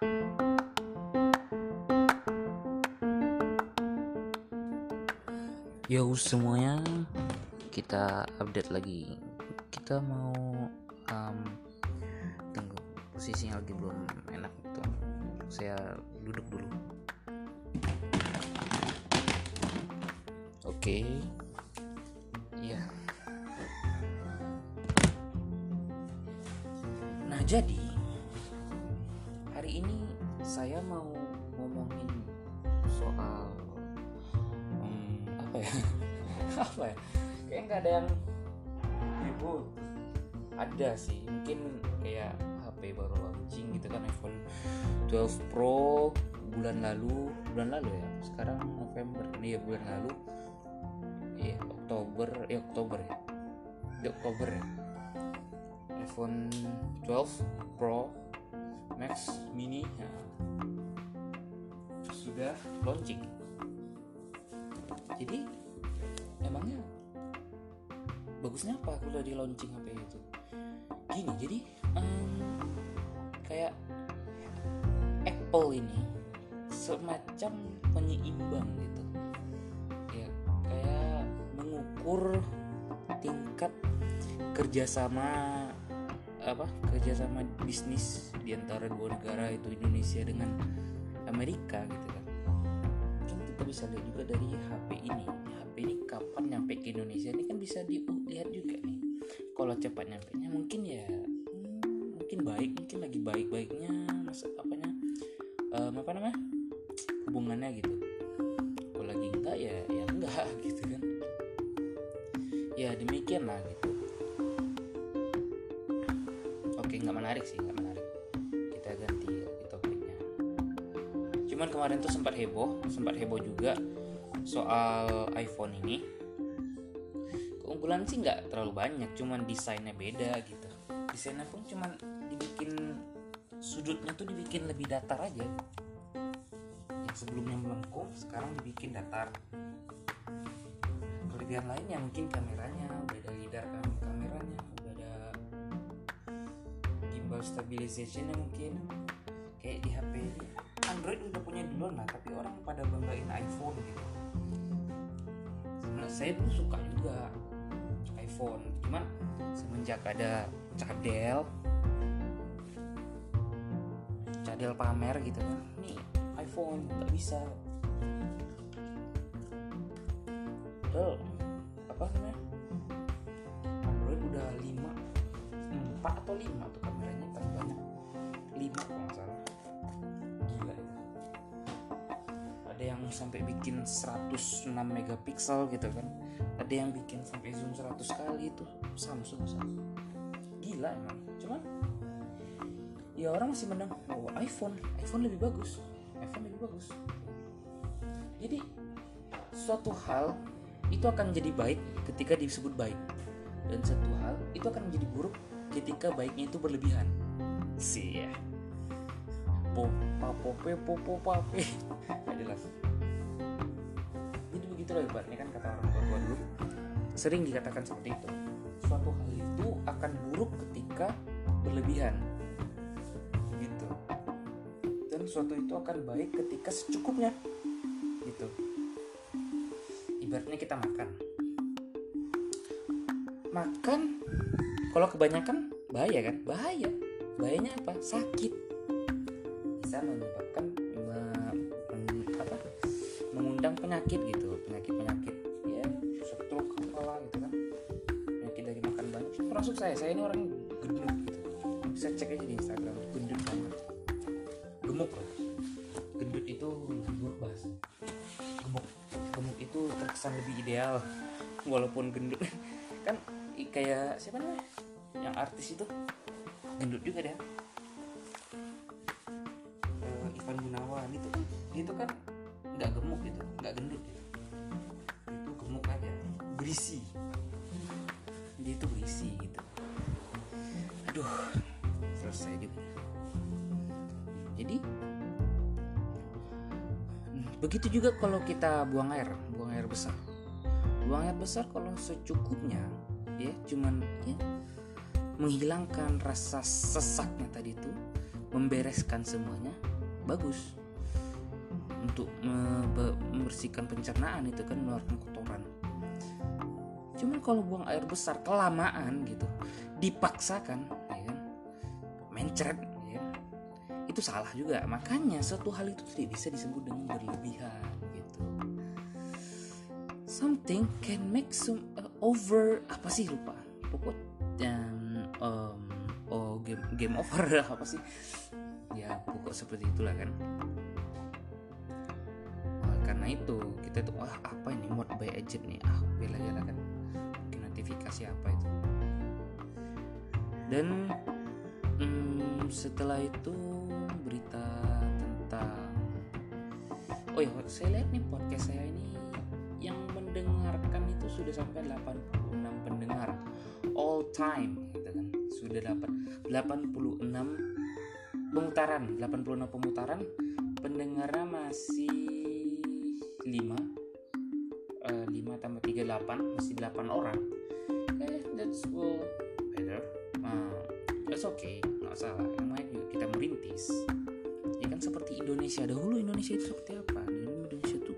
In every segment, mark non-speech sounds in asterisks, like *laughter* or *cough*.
Yo semuanya, kita update lagi. Kita mau um, tunggu posisinya lagi belum enak gitu. Saya duduk dulu. Oke. Iya. Nah, jadi ya? *laughs* apa ya? Kayak nggak ada yang heboh. Ada sih, mungkin kayak HP baru launching gitu kan iPhone 12 Pro bulan lalu, bulan lalu ya. Sekarang November, ini ya bulan lalu. Iya, Oktober, ya Oktober ya. Di Oktober ya. iPhone 12 Pro Max Mini ya, sudah launching. Jadi emangnya bagusnya apa kalau di launching HP itu? Gini, jadi em, kayak Apple ini semacam penyeimbang gitu. Ya, kayak mengukur tingkat kerjasama apa kerjasama bisnis di antara dua negara itu Indonesia dengan Amerika gitu kan bisa lihat juga dari HP ini. HP ini kapan nyampe ke Indonesia ini kan bisa dilihat juga nih. Kalau cepat nyampe nya mungkin ya hmm, mungkin baik mungkin lagi baik baiknya masa apanya em, apa namanya hubungannya gitu. Kalau lagi enggak ya ya enggak *laughs* gitu kan. Ya demikian lah gitu. Oke nggak menarik sih cuman kemarin tuh sempat heboh sempat heboh juga soal iPhone ini. Keunggulan sih nggak terlalu banyak cuman desainnya beda gitu. Desainnya pun cuman dibikin sudutnya tuh dibikin lebih datar aja. Yang sebelumnya melengkung sekarang dibikin datar. Kelebihan lainnya mungkin kameranya udah ada lidar kam- kameranya udah ada gimbal stabilizationnya mungkin. Kayak di HP Android udah punya duluan lah tapi orang pada banggain iPhone gitu. Sebenarnya saya tuh suka juga iPhone cuman semenjak ada cadel cadel pamer gitu kan nih iPhone nggak bisa. Padahal apa namanya Android udah 5 4 atau 5 tuh kameranya paling banyak. 5 kalau nggak salah ada yang sampai bikin 106 megapiksel gitu kan. Ada yang bikin sampai zoom 100 kali itu Samsung Samsung. Gila emang. Cuman ya orang masih menang oh iPhone iPhone lebih bagus iPhone lebih bagus. Jadi suatu hal itu akan menjadi baik ketika disebut baik. Dan satu hal itu akan menjadi buruk ketika baiknya itu berlebihan. Sih ya popa pope popo pape Nggak jelas. Jadi begitu loh ibaratnya kan kata orang tua dulu. Sering dikatakan seperti itu. Suatu hal itu akan buruk ketika berlebihan. Gitu. Dan suatu itu akan baik ketika secukupnya. Gitu. Ibaratnya kita makan. Makan kalau kebanyakan bahaya kan? Bahaya. Bahayanya apa? Sakit bisa menyebabkan me- men- apa? mengundang penyakit gitu penyakit penyakit ya stroke kepala gitu kan. Penyakit dari makan banyak. Termasuk saya. Saya ini orang gendut gitu. Bisa cek aja di Instagram gendut banget. Gemuk loh. Gendut itu buruk bahas. Gemuk. Gemuk itu terkesan lebih ideal. Walaupun gendut. *laughs* Kan kayak siapa namanya? Yang artis itu. Gendut juga dia nggak gendut gitu. itu gemuk aja. Berisi. Dia itu berisi gitu. Aduh selesai juga. Jadi begitu juga kalau kita buang air buang air besar. Buang air besar kalau secukupnya ya cuman ya menghilangkan rasa sesaknya tadi itu membereskan semuanya bagus untuk membersihkan pencernaan itu kan mengeluarkan kotoran. Cuman kalau buang air besar kelamaan gitu dipaksakan ya kan mencret ya kan? itu salah juga. Makanya satu hal itu tidak bisa disebut dengan berlebihan gitu. Something can make some uh, over apa sih lupa pokok dan um, oh game game over *laughs* apa sih? Ya pokok seperti itulah kan karena itu kita tuh wah apa ini? Mod by agent nih. Ah bela bela kan. Mungkin notifikasi apa itu? Dan hmm, setelah itu berita tentang oh ya saya lihat nih podcast saya ini yang mendengarkan itu sudah sampai 86 pendengar. All time gitu kan. Sudah dapat 86 pemutaran 86 pemutaran. Pendengarnya masih 5 uh, 5 tambah 3 8 masih 8 orang. Eh that's well better. Uh, that's okay nggak salah. Namanya juga kita merintis. Ya kan seperti Indonesia. Dahulu Indonesia itu seperti apa? Indonesia itu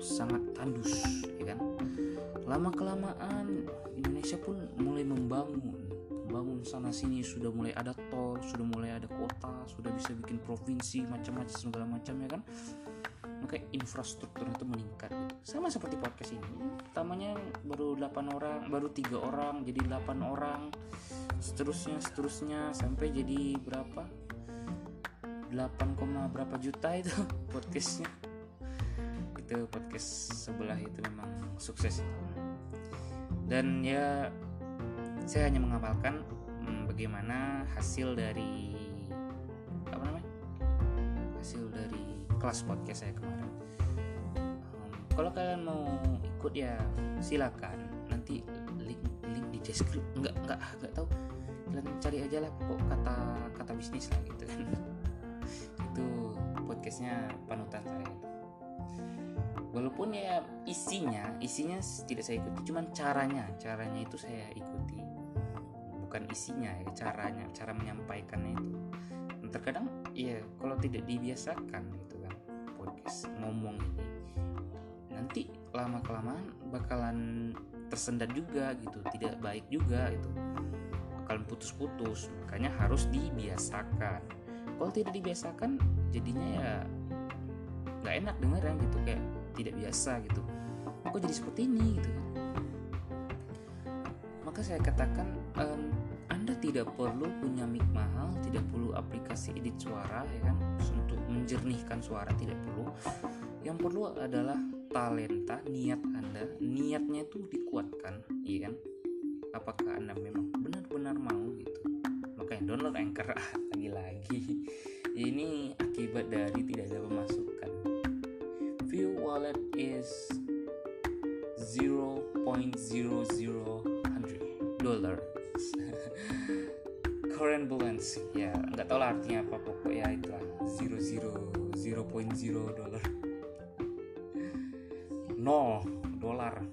sangat tandus ya kan? Lama kelamaan Indonesia pun mulai membangun. Bangun sana sini sudah mulai ada tol sudah mulai ada kota sudah bisa bikin provinsi macam-macam segala macam ya kan maka infrastruktur itu meningkat. Sama seperti podcast ini. Pertamanya baru 8 orang baru tiga orang jadi 8 orang. Seterusnya seterusnya sampai jadi berapa? 8, berapa juta itu *laughs* podcastnya. Itu podcast sebelah itu memang sukses. Dan ya saya hanya mengamalkan hmm, bagaimana hasil dari kelas podcast saya kemarin. Um, kalau kalian mau ikut ya silakan. Nanti link link di deskripsi nggak nggak nggak tahu. Kalian cari aja lah kok kata kata bisnis lah gitu kan. *laughs* Itu podcastnya panutan saya. Walaupun ya isinya isinya tidak saya ikuti. Cuman caranya caranya itu saya ikuti. Bukan isinya ya caranya cara menyampaikannya itu. Dan terkadang ya kalau tidak dibiasakan gitu ngomong ini nanti lama kelamaan bakalan tersendat juga gitu tidak baik juga itu bakalan putus-putus makanya harus dibiasakan. Kalau tidak dibiasakan jadinya ya nggak enak denger ya gitu kayak tidak biasa gitu. Kok jadi seperti ini? gitu kan. Maka saya katakan um, anda tidak perlu punya mic mahal, tidak perlu aplikasi edit suara ya kan menjernihkan suara tidak perlu. Yang perlu adalah talenta, niat Anda, niatnya itu dikuatkan, iya kan? Apakah Anda memang benar-benar mau gitu? Makanya download Anchor *laughs* lagi-lagi. Ini akibat dari tidak ada pemasukan. View wallet is 0.00 dollar *laughs* current balance. Ya nggak tahu lah artinya apa pokoknya itulah zero zero zero point zero dollar. Nol dolar.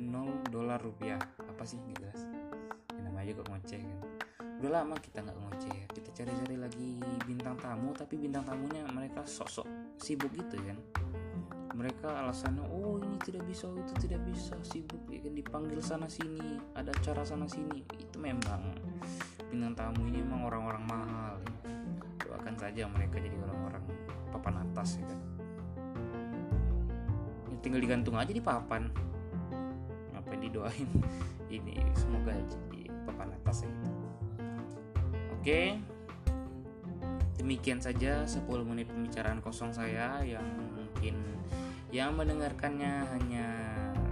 Nol dolar rupiah. Apa sih nggak jelas. Ya, namanya juga ngoceh kan. Udah lama kita nggak ngoceh. Ya kita cari-cari lagi bintang tamu tapi bintang tamunya mereka sok-sok sibuk gitu kan. Mereka alasannya oh ini tidak bisa itu tidak bisa sibuk. Ya kan dipanggil sana sini ada acara sana sini. Itu memang bintang tamu ini memang orang-orang mahal. Doakan saja mereka jadi orang-orang papan atas ya kan? Ya, tinggal digantung aja di papan. Ngapain didoain? *laughs* Ini semoga jadi papan atas ya. Oke. Demikian saja 10 menit pembicaraan kosong saya yang mungkin yang mendengarkannya hanya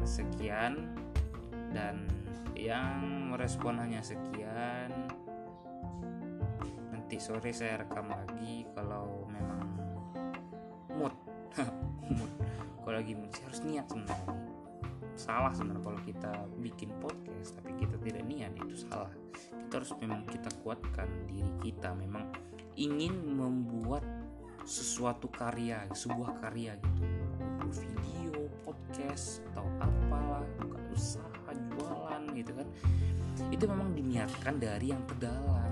sekian dan yang merespon hanya sekian sore saya rekam lagi kalau memang mood. *laughs* Mood. Kalau lagi mood harus niat sebenarnya. Salah sebenarnya kalau kita bikin podcast tapi kita tidak niat itu salah. Kita harus memang kita kuatkan diri kita. Memang ingin membuat sesuatu karya sebuah karya gitu. Video podcast atau apalah buka usaha jualan gitu kan. Itu memang diniatkan dari yang terdalam.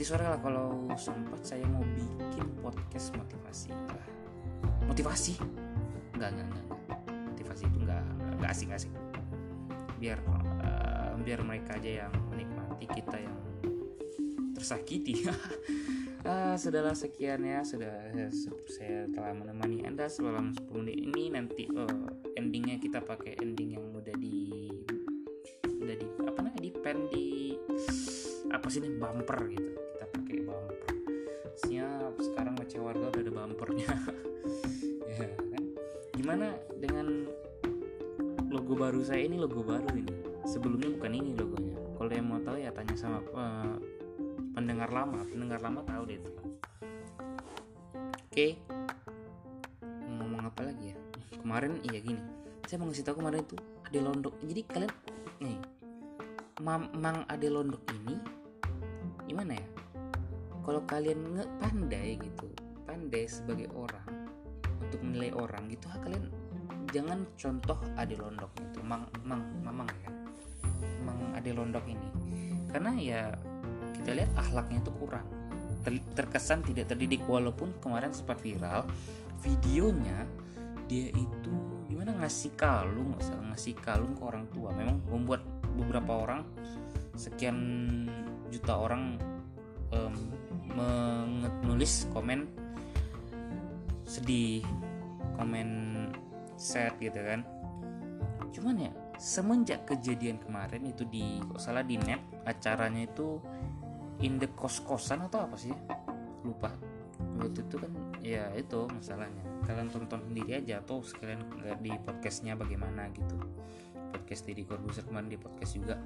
Nanti sore lah kalau sempat saya mau bikin podcast motivasi. Lah motivasi enggak enggak, enggak. motivasi itu enggak enggak asing asing biar uh, biar mereka aja yang menikmati kita yang tersakiti. *laughs* Ah, sudahlah sekian ya. Sudah saya telah menemani anda selama 10 menit ini. Nanti uh, endingnya kita pakai ending yang udah di udah di apa namanya di pen di apa sih ini bumper gitu baru saya ini logo baru ini. Sebelumnya bukan ini logonya. Kalau yang mau tahu ya tanya sama uh, pendengar lama. Pendengar lama tahu deh itu. Oke. Ngomong apa lagi ya? Kemarin iya gini. Saya mau ngasih tahu kemarin itu ada londok jadi kalian nih Mang Ade Londok ini gimana ya? Kalau kalian nggak pandai gitu pandai sebagai orang untuk menilai orang gitu kalian jangan contoh Ade Londok itu Mang Mang Mamang ya. Mang Ade Londok ini. Karena ya kita lihat akhlaknya itu kurang. Ter terkesan tidak terdidik. Walaupun kemarin sempat viral videonya dia itu gimana? Ngasih kalung ngasih kalung ke orang tua. Memang membuat beberapa orang sekian juta orang um, menulis komen sedih komen sad gitu kan. Cuman ya semenjak kejadian kemarin itu di kok salah di net acaranya itu in the kos kosan atau apa sih? Lupa. Waktu itu kan ya itu masalahnya. Kalian tonton sendiri aja atau sekalian lihat di podcastnya bagaimana gitu. Podcast di Corbuzier kemarin di podcast juga.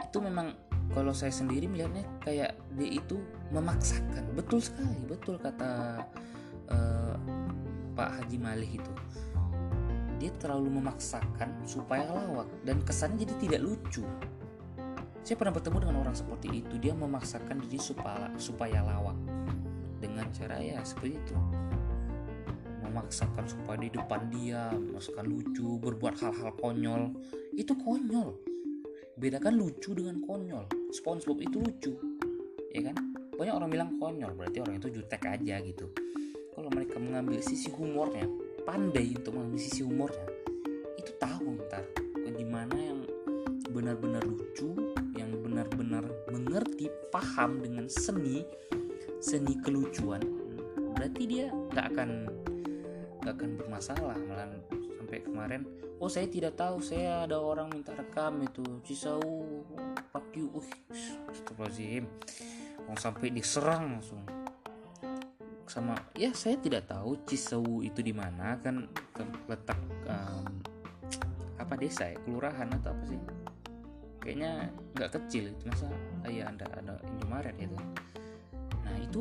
Itu memang kalau saya sendiri melihatnya kayak dia itu memaksakan. Betul sekali betul kata uh, Pak Haji Malih itu dia terlalu memaksakan supaya lawak dan kesannya jadi tidak lucu. Saya pernah bertemu dengan orang seperti itu dia memaksakan diri supaya supaya lawak dengan cara ya seperti itu. Memaksakan supaya di depan dia memaksakan lucu berbuat hal-hal konyol. Itu konyol. Bedakan lucu dengan konyol. SpongeBob itu lucu ya kan? Banyak orang bilang konyol berarti orang itu jutek aja gitu kalau mereka mengambil sisi humornya pandai untuk mengambil sisi humornya itu tahu ntar di mana yang benar-benar lucu yang benar-benar mengerti paham dengan seni seni kelucuan berarti dia nggak akan nggak akan bermasalah malah sampai kemarin. Oh saya tidak tahu saya ada orang minta rekam itu Cisau you. Uh astagfirullahaladzim. Sampai diserang langsung sama ya saya tidak tahu Cisau itu di mana kan letak um, apa desa ya? Kelurahan atau apa sih? Kayaknya nggak kecil itu masa ayah anda ada Indomaret itu. Nah itu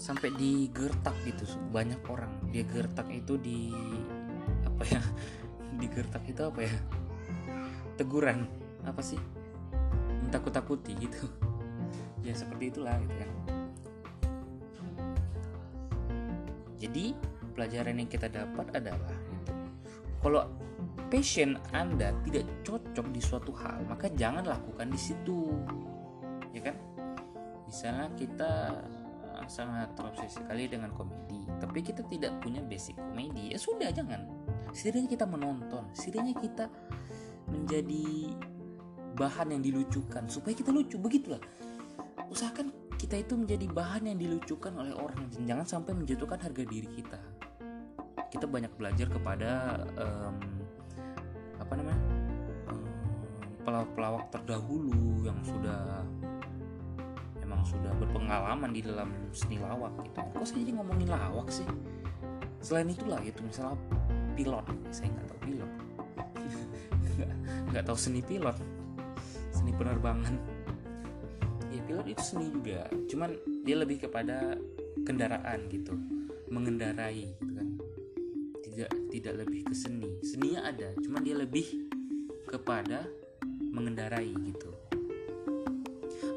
sampai digertak gitu banyak orang. Dia gertak itu di apa ya *laughs* digertak itu apa ya? Teguran apa sih? Mentakut-takuti gitu. *laughs* Ya seperti itulah gitu kan jadi pelajaran yang kita dapat adalah kalau passion anda tidak cocok di suatu hal maka jangan lakukan di situ. Ya kan? Misalnya kita sangat terobsesi sekali dengan komedi. Tapi kita tidak punya basic komedi ya sudah jangan. Setidaknya kita menonton setidaknya kita menjadi bahan yang dilucukan supaya kita lucu. Begitulah usahakan kita itu menjadi bahan yang dilucukan oleh orang. Jangan sampai menjatuhkan harga diri kita. Kita banyak belajar kepada um, apa namanya pelawak-pelawak terdahulu yang sudah memang sudah berpengalaman di dalam seni lawak gitu. Kok saya jadi ngomongin lawak sih? Selain itulah gitu misalnya pilot. Saya nggak tahu pilot. *laughs* Nggak tahu seni pilot. Seni penerbangan pilot itu seni juga. Cuman dia lebih kepada kendaraan gitu. Mengendarai gitu kan. Tidak tidak lebih ke seni. Seninya ada cuman dia lebih kepada mengendarai gitu.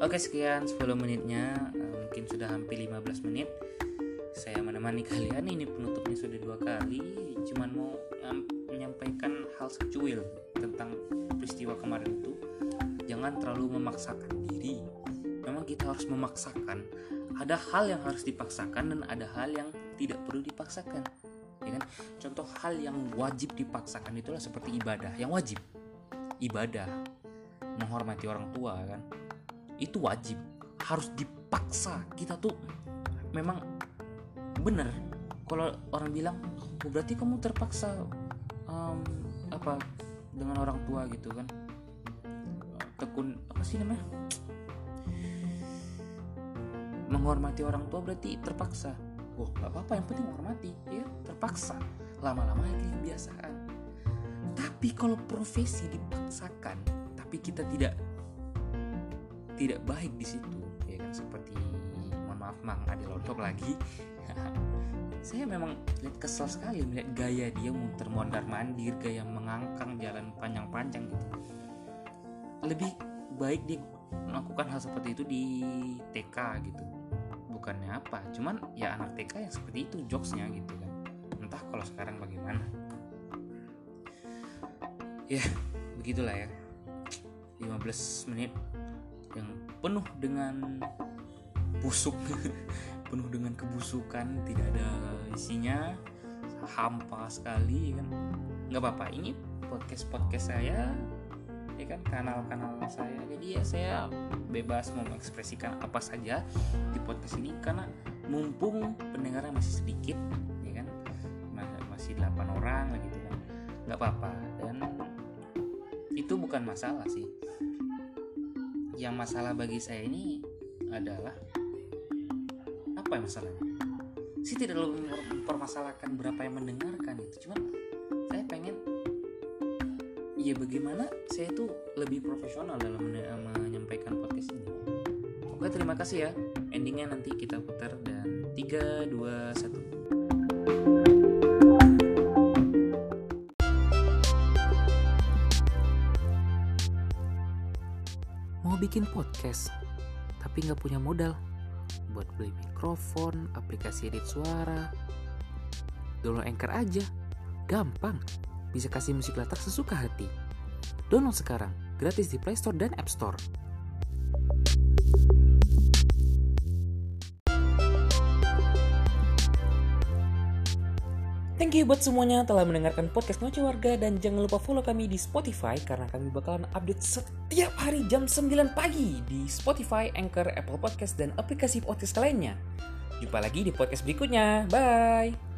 Oke sekian 10 menitnya. Mungkin sudah hampir 15 menit. Saya menemani *laughs* kalian. Ini penutupnya sudah dua kali. Cuman mau menyampaikan hal secuil tentang peristiwa kemarin itu. Jangan terlalu memaksakan diri kita harus memaksakan ada hal yang harus dipaksakan dan ada hal yang tidak perlu dipaksakan ya kan? Contoh hal yang wajib dipaksakan itulah seperti ibadah. Yang wajib ibadah menghormati orang tua kan? Itu wajib. Harus dipaksa. Kita tuh memang bener kalau orang bilang oh, berarti kamu terpaksa um, apa dengan orang tua gitu kan? Tekun apa sih namanya menghormati orang tua berarti terpaksa. Wah gak apa-apa yang penting menghormati ya terpaksa. Lama-lama itu kebiasaan tapi kalau profesi dipaksakan tapi kita tidak tidak baik di situ ya kan? Seperti mohon maaf mang ada lontok lagi. *laughs* Saya memang lihat kesel sekali melihat gaya dia muter mondar mandir gaya mengangkang jalan panjang-panjang gitu. Lebih baik dia melakukan hal seperti itu di TK gitu bukannya apa cuman ya anak TK yang seperti itu jokesnya gitu kan. Entah kalau sekarang bagaimana. Ya begitulah ya. 15 menit yang penuh dengan busuk *laughs* penuh dengan kebusukan tidak ada isinya hampa sekali kan. Nggak apa-apa ini podcast podcast saya ya kan kanal-kanal saya. Jadi ya saya bebas mau mengekspresikan apa saja di podcast ini karena mumpung pendengarnya masih sedikit ya kan? Masih 8 orang gitu kan. Nggak apa-apa. Dan itu bukan masalah sih. Yang masalah bagi saya ini adalah apa yang masalahnya? Sih tidak perlu mempermasalahkan berapa yang mendengarkan itu. Cuman saya pengen ya bagaimana saya itu lebih profesional dalam menyampaikan podcast ini. Oke terima kasih ya. Endingnya nanti kita putar dan 3, 2, 1 mau bikin podcast tapi nggak punya modal. Buat beli mikrofon, aplikasi edit suara, download Anchor aja, gampang bisa kasih musik latar sesuka hati. Download sekarang, gratis di Play Store dan App Store. Thank you buat semuanya telah mendengarkan podcast Noce Warga dan jangan lupa follow kami di Spotify karena kami bakalan update setiap hari jam 9 pagi di Spotify, Anchor, Apple Podcast, dan aplikasi podcast lainnya. Jumpa lagi di podcast berikutnya. Bye!